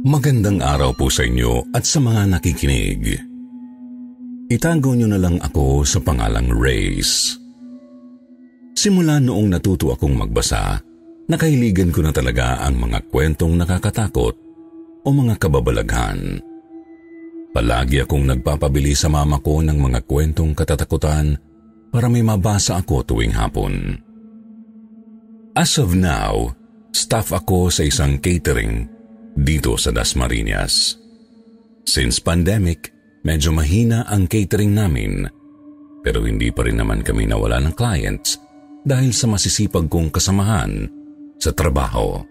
Magandang araw po sa inyo at sa mga nakikinig. Itago niyo na lang ako sa pangalang Race. Simula noong natuto akong magbasa, nakahiligan ko na talaga ang mga kwentong nakakatakot o mga kababalaghan. Palagi akong nagpapabili sa mama ko ng mga kwentong katatakutan para may mabasa ako tuwing hapon. As of now, staff ako sa isang catering dito sa Dasmariñas. Since pandemic, medyo mahina ang catering namin pero hindi pa rin naman kami nawala ng clients dahil sa masisipag kong kasamahan sa trabaho.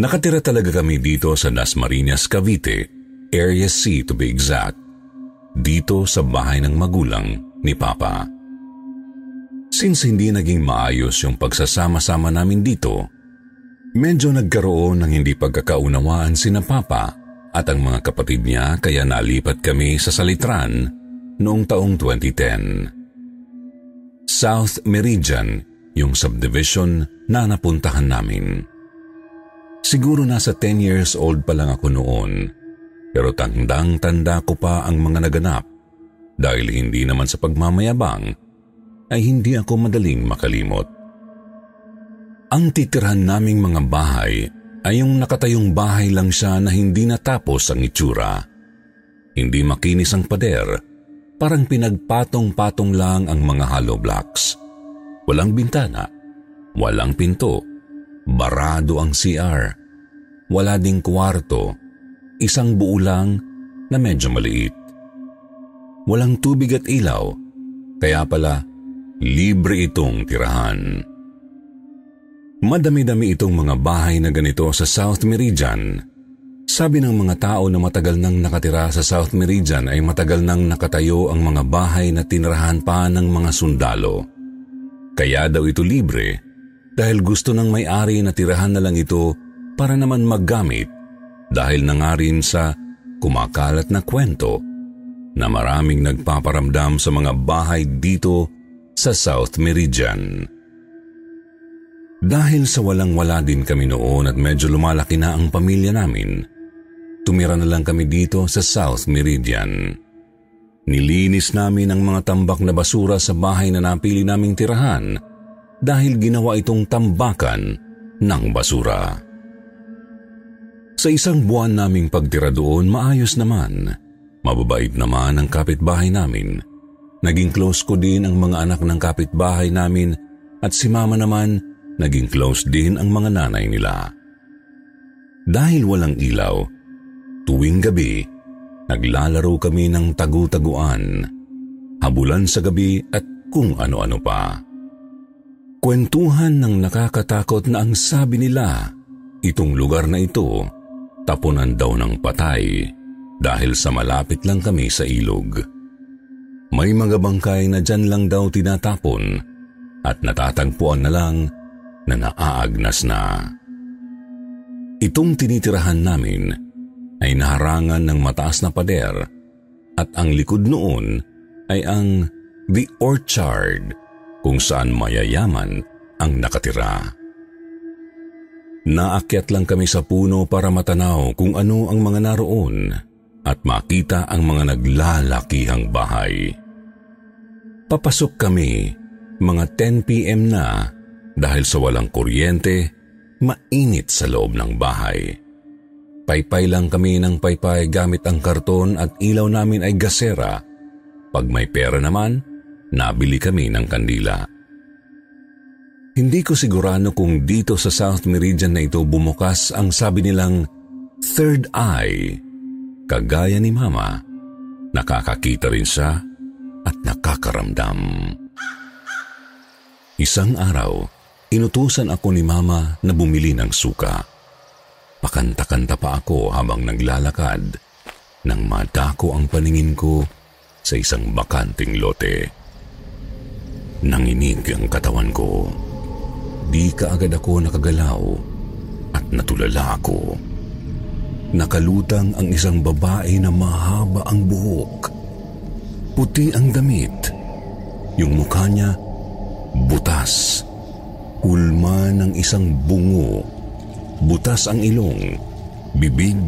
Nakatira talaga kami dito sa Dasmariñas, Cavite, Area C to be exact, dito sa bahay ng magulang ni Papa. Since hindi naging maayos yung pagsasama-sama namin dito, Medyo nagkaroon ng hindi pagkakaunawaan sina Papa at ang mga kapatid niya kaya nalipat kami sa Salitran noong taong 2010. South Meridian yung subdivision na napuntahan namin. Siguro nasa 10 years old pa lang ako noon pero tandang-tanda ko pa ang mga naganap dahil hindi naman sa pagmamayabang ay hindi ako madaling makalimot. Ang titirhan naming mga bahay ay yung nakatayong bahay lang siya na hindi natapos ang itsura. Hindi makinis ang pader, parang pinagpatong-patong lang ang mga hollow blocks. Walang bintana, walang pinto, barado ang CR, wala ding kwarto, isang buo lang na medyo maliit. Walang tubig at ilaw, kaya pala libre itong tirahan. Madami-dami itong mga bahay na ganito sa South Meridian. Sabi ng mga tao na matagal nang nakatira sa South Meridian ay matagal nang nakatayo ang mga bahay na tinirahan pa ng mga sundalo. Kaya daw ito libre dahil gusto ng may-ari na tirahan na lang ito para naman maggamit dahil na nga rin sa kumakalat na kwento na maraming nagpaparamdam sa mga bahay dito sa South Meridian. Dahil sa walang-wala din kami noon at medyo lumalaki na ang pamilya namin, tumira na lang kami dito sa South Meridian. Nilinis namin ang mga tambak na basura sa bahay na napili naming tirahan dahil ginawa itong tambakan ng basura. Sa isang buwan naming pagtira doon, maayos naman. Mababait naman ang kapitbahay namin. Naging close ko din ang mga anak ng kapitbahay namin at si mama naman naging close din ang mga nanay nila. Dahil walang ilaw, tuwing gabi, naglalaro kami ng tagu-taguan, habulan sa gabi at kung ano-ano pa. Kwentuhan ng nakakatakot na ang sabi nila, itong lugar na ito, tapunan daw ng patay dahil sa malapit lang kami sa ilog. May mga bangkay na dyan lang daw tinatapon at natatagpuan na lang na naaagnas na. Itong tinitirahan namin ay naharangan ng mataas na pader at ang likod noon ay ang The Orchard kung saan mayayaman ang nakatira. Naakyat lang kami sa puno para matanaw kung ano ang mga naroon at makita ang mga naglalakihang bahay. Papasok kami mga 10 p.m. na dahil sa walang kuryente, mainit sa loob ng bahay. Paypay lang kami ng paypay gamit ang karton at ilaw namin ay gasera. Pag may pera naman, nabili kami ng kandila. Hindi ko sigurado kung dito sa South Meridian na ito bumukas ang sabi nilang third eye. Kagaya ni Mama, nakakakita rin siya at nakakaramdam. Isang araw, inutusan ako ni Mama na bumili ng suka. Pakanta-kanta pa ako habang naglalakad nang madako ang paningin ko sa isang bakanting lote. Nanginig ang katawan ko. Di kaagad ako nakagalaw at natulala ako. Nakalutang ang isang babae na mahaba ang buhok. Puti ang damit. Yung mukha niya, butas. Hulma ng isang bungo. Butas ang ilong, bibig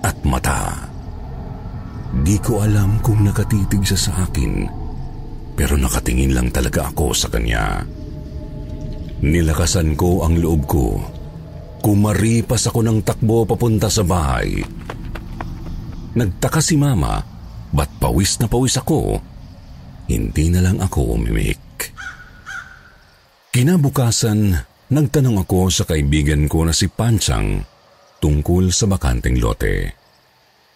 at mata. Di ko alam kung nakatitig siya sa akin, pero nakatingin lang talaga ako sa kanya. Nilakasan ko ang loob ko. Kumaripas ako ng takbo papunta sa bahay. Nagtaka si mama, ba't pawis na pawis ako? Hindi na lang ako umimik. Kinabukasan, nagtanong ako sa kaibigan ko na si Panchang tungkol sa bakanteng lote.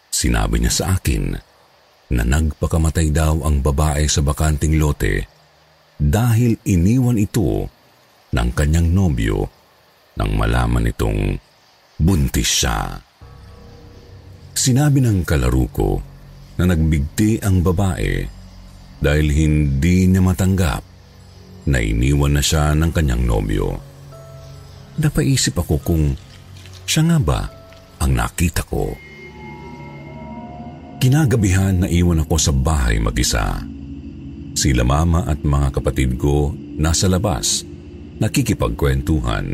Sinabi niya sa akin na nagpakamatay daw ang babae sa bakanting lote dahil iniwan ito ng kanyang nobyo nang malaman itong buntis siya. Sinabi ng kalaro ko na nagbigti ang babae dahil hindi niya matanggap na iniwan na siya ng kanyang nobyo. Napaisip ako kung siya nga ba ang nakita ko. Kinagabihan na iwan ako sa bahay mag-isa. Sila mama at mga kapatid ko nasa labas, nakikipagkwentuhan.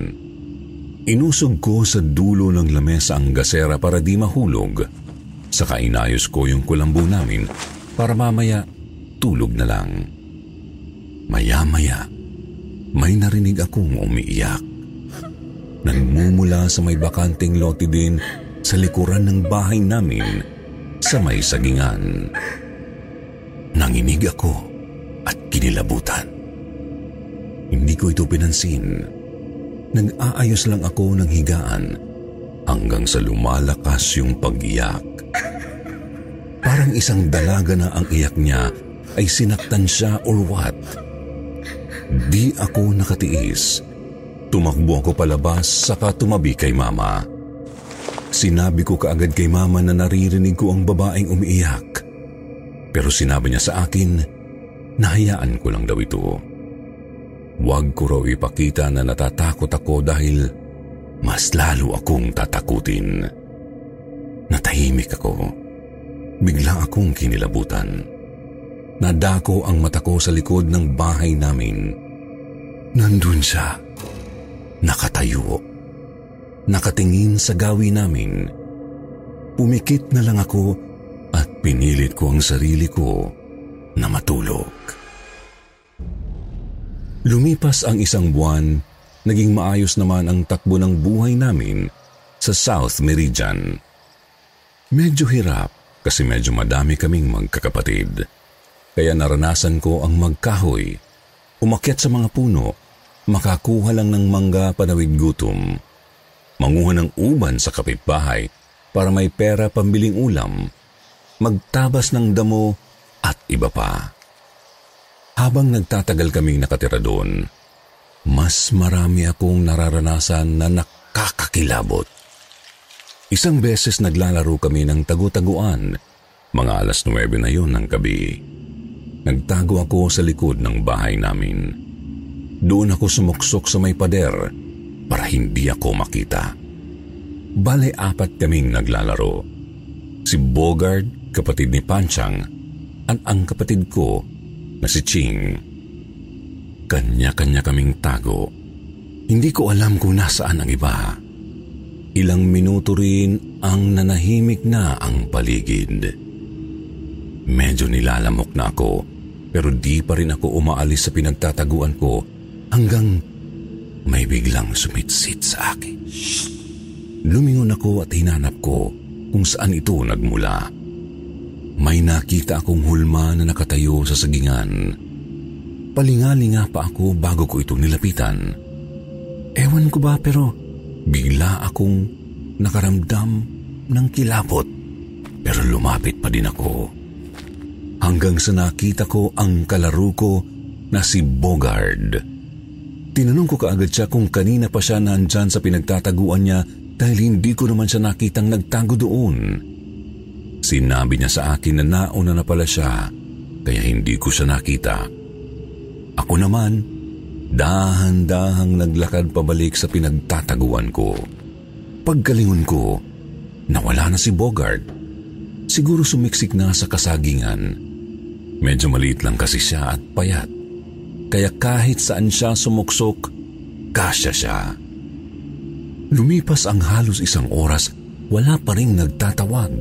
Inusog ko sa dulo ng lamesa ang gasera para di mahulog. Saka inayos ko yung kulambo namin para mamaya tulog na lang. Maya-maya, may narinig akong umiiyak. Nagmumula sa may bakanting lote din sa likuran ng bahay namin sa may sagingan. Nanginig ako at kinilabutan. Hindi ko ito pinansin. Nag-aayos lang ako ng higaan hanggang sa lumalakas yung pag-iyak. Parang isang dalaga na ang iyak niya ay sinaktan siya or what. Di ako nakatiis. Tumakbo ako palabas saka tumabi kay mama. Sinabi ko kaagad kay mama na naririnig ko ang babaeng umiiyak. Pero sinabi niya sa akin, nahayaan ko lang daw ito. Huwag ko raw ipakita na natatakot ako dahil mas lalo akong tatakutin. Natahimik ako. Bigla akong kinilabutan. Nadako ang mata ko sa likod ng bahay namin. Nandun siya. Nakatayo nakatingin sa gawi namin. Pumikit na lang ako at pinilit ko ang sarili ko na matulog. Lumipas ang isang buwan, naging maayos naman ang takbo ng buhay namin sa South Meridian. Medyo hirap kasi medyo madami kaming magkakapatid. Kaya naranasan ko ang magkahoy, umakyat sa mga puno, makakuha lang ng mangga panawid gutom manguha ng uban sa kapitbahay para may pera pambiling ulam, magtabas ng damo at iba pa. Habang nagtatagal kaming nakatira doon, mas marami akong nararanasan na nakakakilabot. Isang beses naglalaro kami ng tagu-taguan, mga alas 9 na yon ng gabi. Nagtago ako sa likod ng bahay namin. Doon ako sumuksok sa may pader para hindi ako makita. Bale apat kaming naglalaro. Si Bogard, kapatid ni Panchang, at ang kapatid ko na si Ching. Kanya-kanya kaming tago. Hindi ko alam kung nasaan ang iba. Ilang minuto rin ang nanahimik na ang paligid. Medyo nilalamok na ako pero di pa rin ako umaalis sa pinagtataguan ko hanggang may biglang sumitsit sa akin. Lumingon ako at hinanap ko kung saan ito nagmula. May nakita akong hulma na nakatayo sa sagingan. Palingalinga pa ako bago ko ito nilapitan. Ewan ko ba pero bigla akong nakaramdam ng kilapot pero lumapit pa din ako. Hanggang sa nakita ko ang kalaro ko na si Bogard Tinanong ko kaagad siya kung kanina pa siya nandyan sa pinagtataguan niya dahil hindi ko naman siya nakitang nagtago doon. Sinabi niya sa akin na nauna na pala siya kaya hindi ko siya nakita. Ako naman, dahan-dahang naglakad pabalik sa pinagtataguan ko. Paggalingon ko, nawala na si Bogart. Siguro sumiksik na sa kasagingan. Medyo maliit lang kasi siya at payat. Kaya kahit saan siya sumuksok, kasya siya. Lumipas ang halos isang oras, wala pa rin nagtatawag.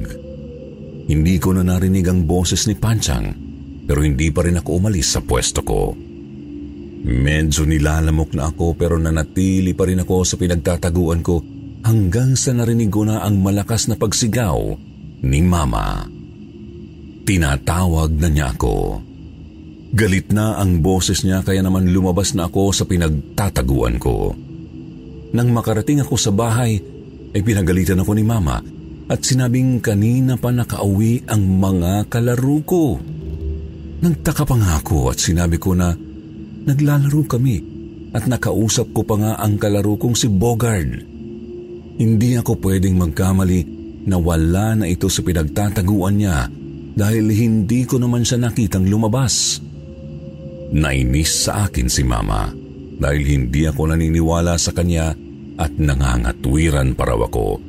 Hindi ko na narinig ang boses ni Panchang, pero hindi pa rin ako umalis sa pwesto ko. Medyo nilalamok na ako pero nanatili pa rin ako sa pinagtataguan ko hanggang sa narinig ko na ang malakas na pagsigaw ni Mama. Tinatawag na niya ako. Galit na ang boses niya kaya naman lumabas na ako sa pinagtataguan ko. Nang makarating ako sa bahay, ay pinagalitan ako ni Mama at sinabing kanina pa nakauwi ang mga kalaro ko. Nagtaka pa nga ako at sinabi ko na naglalaro kami at nakausap ko pa nga ang kalaro kong si Bogard. Hindi ako pwedeng magkamali na wala na ito sa pinagtataguan niya dahil hindi ko naman siya nakitang lumabas. Nainis sa akin si Mama dahil hindi ako naniniwala sa kanya at nangangatwiran para ako.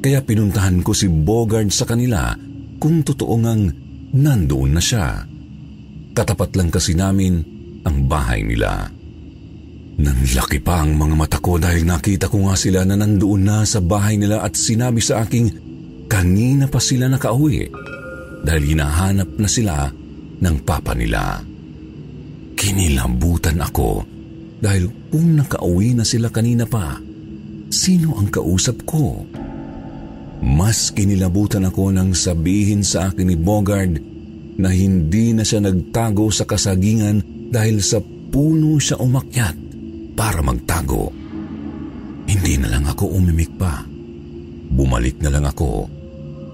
Kaya pinuntahan ko si Bogard sa kanila kung totoo ngang nandoon na siya. Katapat lang kasi namin ang bahay nila. Nanlaki pa ang mga mata ko dahil nakita ko nga sila na nandoon na sa bahay nila at sinabi sa aking kanina pa sila nakauwi dahil hinahanap na sila ng papa nila. Kinilambutan ako dahil kung nakauwi na sila kanina pa, sino ang kausap ko? Mas kinilabutan ako nang sabihin sa akin ni Bogard na hindi na siya nagtago sa kasagingan dahil sa puno siya umakyat para magtago. Hindi na lang ako umimik pa. Bumalik na lang ako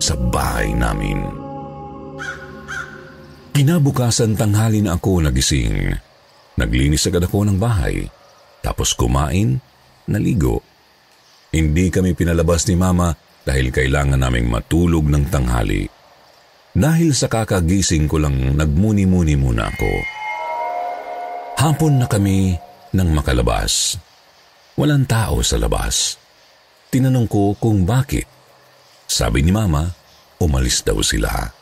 sa bahay namin. Kinabukasan tanghali na ako nagising. Naglinis agad ako ng bahay. Tapos kumain, naligo. Hindi kami pinalabas ni Mama dahil kailangan naming matulog ng tanghali. Dahil sa kakagising ko lang nagmuni-muni muna ako. Hapon na kami nang makalabas. Walang tao sa labas. Tinanong ko kung bakit. Sabi ni Mama, umalis daw sila.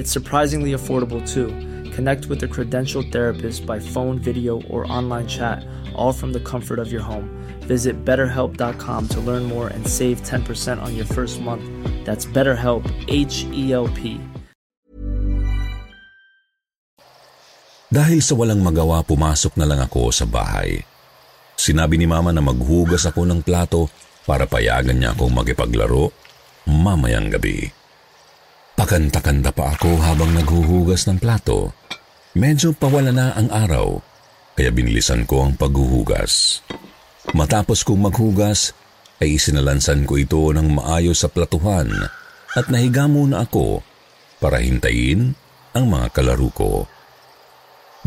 It's surprisingly affordable too. Connect with a credentialed therapist by phone, video, or online chat, all from the comfort of your home. Visit betterhelp.com to learn more and save 10% on your first month. That's BetterHelp, H E L P. Dahil sa walang magawa, pumasok na lang ako sa bahay. Sinabi ni Mama na maghugas ako ng plato para payagan niya akong makipaglaro mamayang gabi. Pakanta-kanta pa ako habang naghuhugas ng plato. Medyo pawala na ang araw, kaya binilisan ko ang paghuhugas. Matapos kong maghugas, ay isinalansan ko ito ng maayos sa platuhan at nahiga muna ako para hintayin ang mga kalaro ko.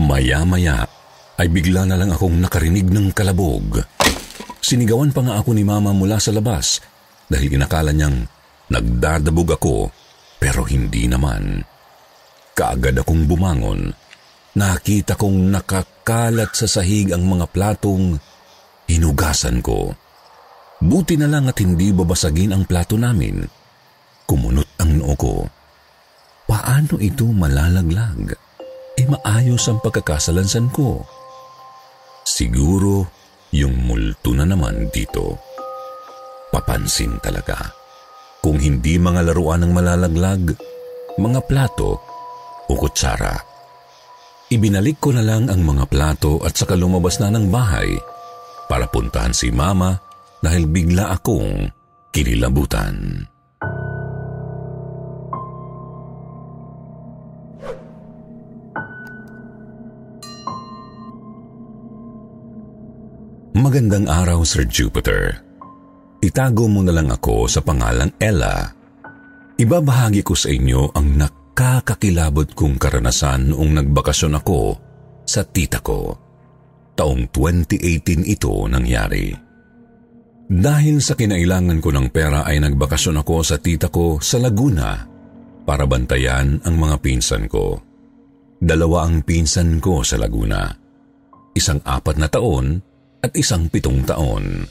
Maya-maya ay bigla na lang akong nakarinig ng kalabog. Sinigawan pa nga ako ni Mama mula sa labas dahil inakala niyang nagdadabog ako pero hindi naman. Kaagad akong bumangon. Nakita kong nakakalat sa sahig ang mga platong hinugasan ko. Buti na lang at hindi babasagin ang plato namin. Kumunot ang noo ko. Paano ito malalaglag? ay maayos ang pagkakasalansan ko. Siguro yung multo na naman dito. Papansin talaga. Kung hindi mga laruan ng malalaglag, mga plato o kutsara. Ibinalik ko na lang ang mga plato at saka lumabas na ng bahay para puntahan si mama dahil bigla akong kinilabutan. Magandang araw, Sir Jupiter. Itago mo na lang ako sa pangalang Ella. Ibabahagi ko sa inyo ang nakakakilabot kong karanasan noong nagbakasyon ako sa tita ko. Taong 2018 ito nangyari. Dahil sa kinailangan ko ng pera ay nagbakasyon ako sa tita ko sa Laguna para bantayan ang mga pinsan ko. Dalawa ang pinsan ko sa Laguna. Isang apat na taon at isang pitong taon.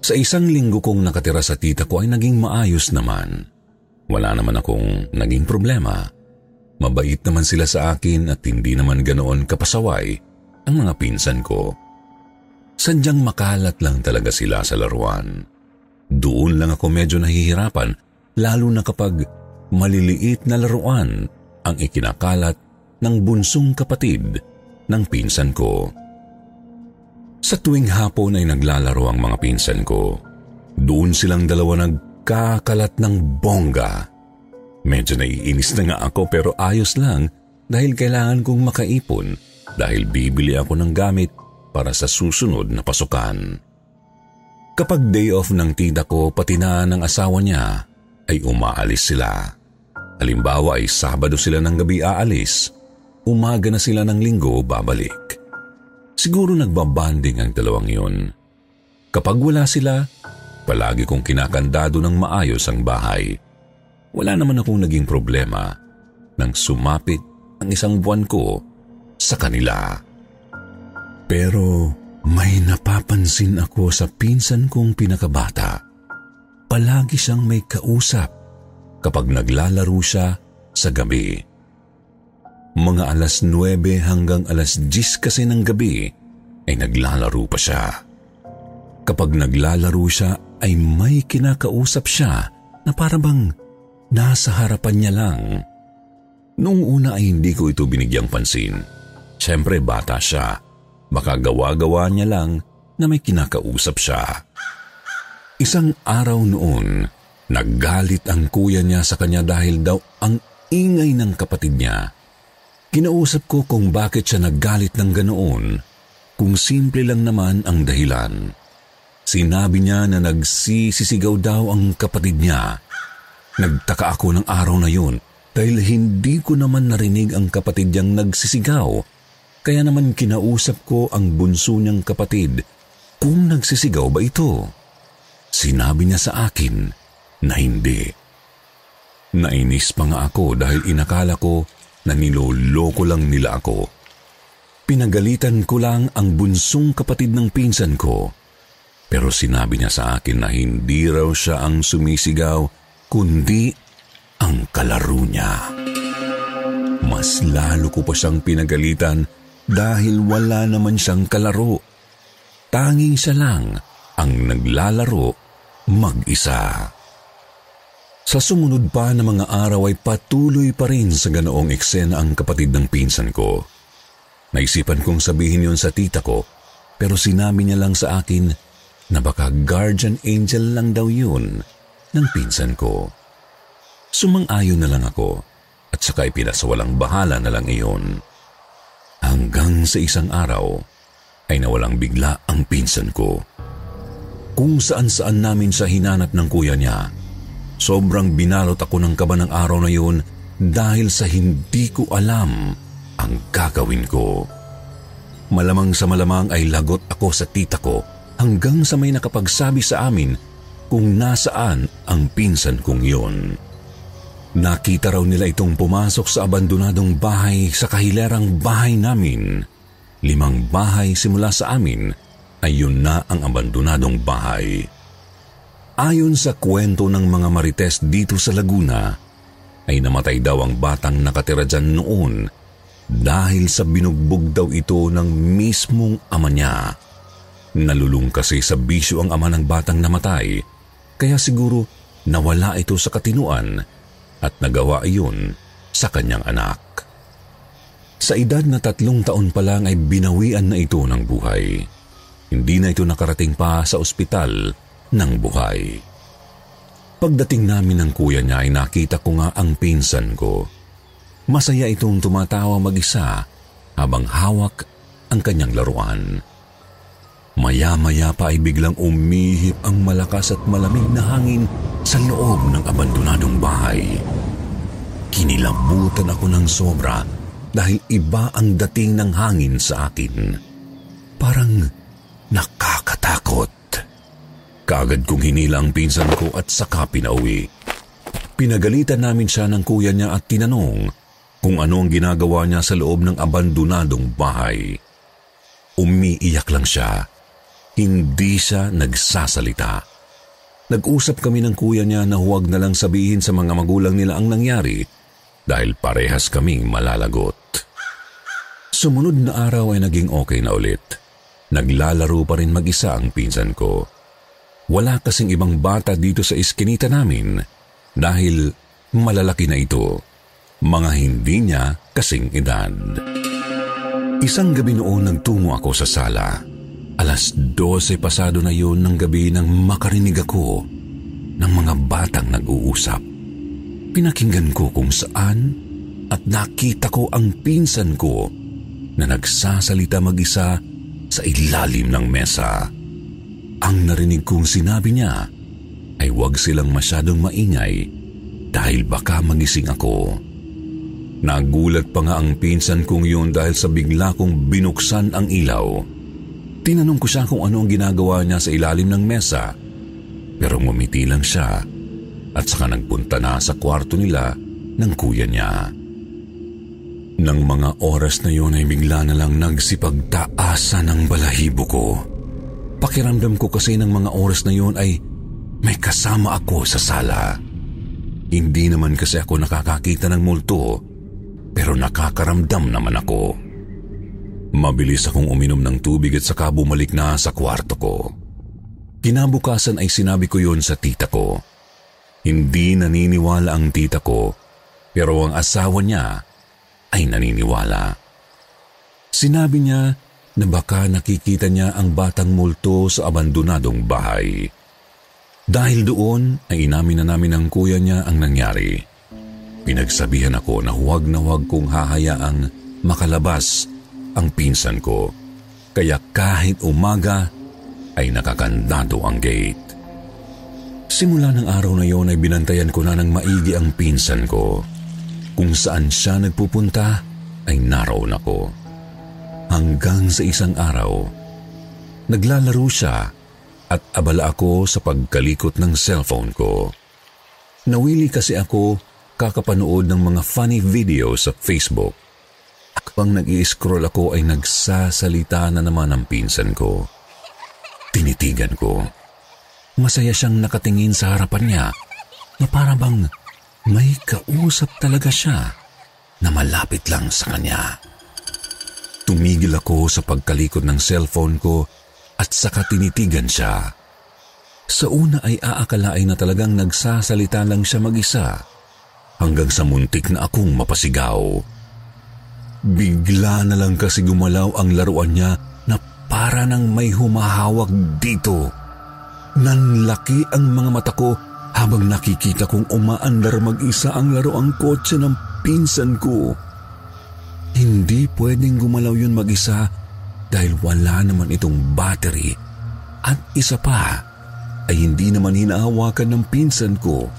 Sa isang linggo kong nakatira sa tita ko ay naging maayos naman. Wala naman akong naging problema. Mabait naman sila sa akin at hindi naman ganoon kapasaway ang mga pinsan ko. Sadyang makalat lang talaga sila sa laruan. Doon lang ako medyo nahihirapan, lalo na kapag maliliit na laruan ang ikinakalat ng bunsong kapatid ng pinsan ko. Sa tuwing hapon ay naglalaro ang mga pinsan ko. Doon silang dalawa nagkakalat ng bongga. Medyo naiinis na nga ako pero ayos lang dahil kailangan kong makaipon dahil bibili ako ng gamit para sa susunod na pasukan. Kapag day off ng tita ko pati na ng asawa niya ay umaalis sila. Halimbawa ay Sabado sila ng gabi aalis, umaga na sila ng linggo babalik. Siguro nagbabanding ang dalawang yun. Kapag wala sila, palagi kong kinakandado ng maayos ang bahay. Wala naman akong naging problema nang sumapit ang isang buwan ko sa kanila. Pero may napapansin ako sa pinsan kong pinakabata. Palagi siyang may kausap kapag naglalaro siya sa gabi. Mga alas 9 hanggang alas 10 kasi ng gabi ay naglalaro pa siya. Kapag naglalaro siya ay may kinakausap siya na parabang nasa harapan niya lang. Noong una ay hindi ko ito binigyang pansin. Siyempre bata siya. Baka gawa-gawa niya lang na may kinakausap siya. Isang araw noon, naggalit ang kuya niya sa kanya dahil daw ang ingay ng kapatid niya Kinausap ko kung bakit siya naggalit ng ganoon, kung simple lang naman ang dahilan. Sinabi niya na nagsisisigaw daw ang kapatid niya. Nagtaka ako ng araw na yun dahil hindi ko naman narinig ang kapatid niyang nagsisigaw. Kaya naman kinausap ko ang bunso niyang kapatid kung nagsisigaw ba ito. Sinabi niya sa akin na hindi. Nainis pa nga ako dahil inakala ko na niloloko lang nila ako. Pinagalitan ko lang ang bunsong kapatid ng pinsan ko. Pero sinabi niya sa akin na hindi raw siya ang sumisigaw, kundi ang kalaro niya. Mas lalo ko pa siyang pinagalitan dahil wala naman siyang kalaro. Tanging siya lang ang naglalaro mag-isa. Sa sumunod pa na mga araw ay patuloy pa rin sa ganoong eksena ang kapatid ng pinsan ko. Naisipan kong sabihin yon sa tita ko, pero sinabi niya lang sa akin na baka guardian angel lang daw yun ng pinsan ko. Sumang-ayon na lang ako at saka ipinasawalang bahala na lang iyon. Hanggang sa isang araw ay nawalang bigla ang pinsan ko. Kung saan-saan namin sa hinanap ng kuya niya, Sobrang binalot ako ng kaba ng araw na yun dahil sa hindi ko alam ang gagawin ko. Malamang sa malamang ay lagot ako sa tita ko hanggang sa may nakapagsabi sa amin kung nasaan ang pinsan kong yun. Nakita raw nila itong pumasok sa abandonadong bahay sa kahilerang bahay namin. Limang bahay simula sa amin ay yun na ang abandonadong bahay. Ayon sa kwento ng mga marites dito sa Laguna, ay namatay daw ang batang nakatira dyan noon dahil sa binugbog daw ito ng mismong ama niya. Nalulung kasi sa bisyo ang ama ng batang namatay, kaya siguro nawala ito sa katinuan at nagawa iyon sa kanyang anak. Sa edad na tatlong taon pa lang ay binawian na ito ng buhay. Hindi na ito nakarating pa sa ospital ng buhay. Pagdating namin ng kuya niya ay nakita ko nga ang pinsan ko. Masaya itong tumatawa mag-isa habang hawak ang kanyang laruan. Maya-maya pa ay biglang umihip ang malakas at malamig na hangin sa loob ng abandonadong bahay. Kinilabutan ako ng sobra dahil iba ang dating ng hangin sa akin. Parang nakakatakot. Kaagad kong hinila ang pinsan ko at saka pinauwi. Pinagalitan namin siya ng kuya niya at tinanong kung ano ang ginagawa niya sa loob ng abandonadong bahay. Umiiyak lang siya. Hindi siya nagsasalita. Nag-usap kami ng kuya niya na huwag na lang sabihin sa mga magulang nila ang nangyari dahil parehas kaming malalagot. Sumunod na araw ay naging okay na ulit. Naglalaro pa rin mag-isa ang pinsan ko. Wala kasing ibang bata dito sa iskinita namin dahil malalaki na ito. Mga hindi niya kasing edad. Isang gabi noon nagtungo ako sa sala. Alas 12 pasado na yun ng gabi nang makarinig ako ng mga batang nag-uusap. Pinakinggan ko kung saan at nakita ko ang pinsan ko na nagsasalita mag-isa sa ilalim ng mesa. Ang narinig kong sinabi niya ay huwag silang masyadong maingay dahil baka magising ako. Nagulat pa nga ang pinsan kong yun dahil sa bigla kong binuksan ang ilaw. Tinanong ko siya kung ano ang ginagawa niya sa ilalim ng mesa pero ngumiti lang siya at saka nagpunta na sa kwarto nila ng kuya niya. Nang mga oras na yun ay bigla na lang nagsipagtaasan ang balahibo ko. Pakiramdam ko kasi ng mga oras na yun ay may kasama ako sa sala. Hindi naman kasi ako nakakakita ng multo, pero nakakaramdam naman ako. Mabilis akong uminom ng tubig at saka bumalik na sa kwarto ko. Kinabukasan ay sinabi ko yun sa tita ko. Hindi naniniwala ang tita ko, pero ang asawa niya ay naniniwala. Sinabi niya na baka nakikita niya ang batang multo sa abandonadong bahay. Dahil doon ay inamin na namin ng kuya niya ang nangyari. Pinagsabihan ako na huwag na huwag kong hahayaang makalabas ang pinsan ko. Kaya kahit umaga ay nakakandado ang gate. Simula ng araw na yon ay binantayan ko na ng maigi ang pinsan ko. Kung saan siya nagpupunta ay naroon ako. Hanggang sa isang araw, naglalaro siya at abala ako sa pagkalikot ng cellphone ko. Nawili kasi ako kakapanood ng mga funny video sa Facebook. Akbang nag scroll ako ay nagsasalita na naman ang pinsan ko. Tinitigan ko. Masaya siyang nakatingin sa harapan niya na para bang may kausap talaga siya na malapit lang sa kanya. Tumigil ako sa pagkalikod ng cellphone ko at saka tinitigan siya. Sa una ay aakalain na talagang nagsasalita lang siya mag-isa hanggang sa muntik na akong mapasigaw. Bigla na lang kasi gumalaw ang laruan niya na para nang may humahawak dito. Nanlaki ang mga mata ko habang nakikita kong umaandar mag-isa ang laruang kotse ng pinsan ko. Hindi pwedeng gumalaw yun mag-isa dahil wala naman itong battery at isa pa ay hindi naman hinahawakan ng pinsan ko.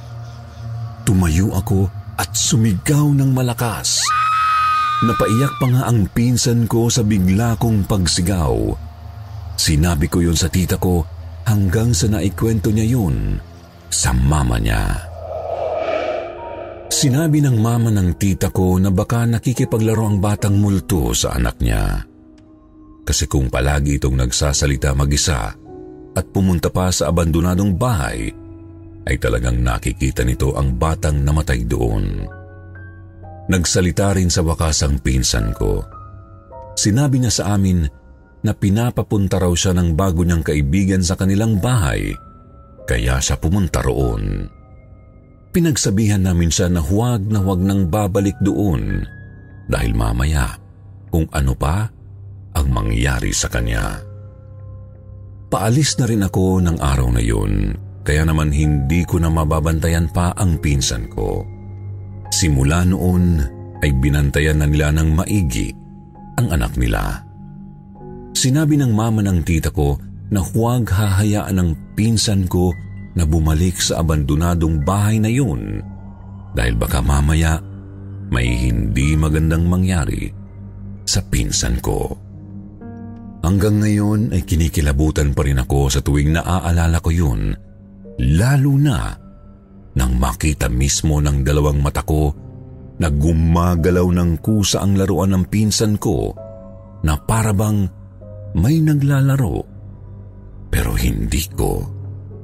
Tumayo ako at sumigaw ng malakas. Napaiyak pa nga ang pinsan ko sa bigla kong pagsigaw. Sinabi ko yun sa tita ko hanggang sa naikwento niya yun sa mama niya. Sinabi ng mama ng tita ko na baka nakikipaglaro ang batang multo sa anak niya. Kasi kung palagi itong nagsasalita mag-isa at pumunta pa sa abandonadong bahay, ay talagang nakikita nito ang batang namatay doon. Nagsalita rin sa wakas ang pinsan ko. Sinabi niya sa amin na pinapapunta raw siya ng bago niyang kaibigan sa kanilang bahay, kaya siya pumunta roon. Pinagsabihan namin siya na huwag na huwag nang babalik doon dahil mamaya kung ano pa ang mangyari sa kanya. Paalis na rin ako ng araw na yun, kaya naman hindi ko na mababantayan pa ang pinsan ko. Simula noon ay binantayan na nila ng maigi ang anak nila. Sinabi ng mama ng tita ko na huwag hahayaan ng pinsan ko na bumalik sa abandonadong bahay na yun dahil baka mamaya may hindi magandang mangyari sa pinsan ko. Hanggang ngayon ay kinikilabutan pa rin ako sa tuwing naaalala ko yun, lalo na nang makita mismo ng dalawang mata ko na gumagalaw ng kusa ang laruan ng pinsan ko na parabang may naglalaro pero hindi ko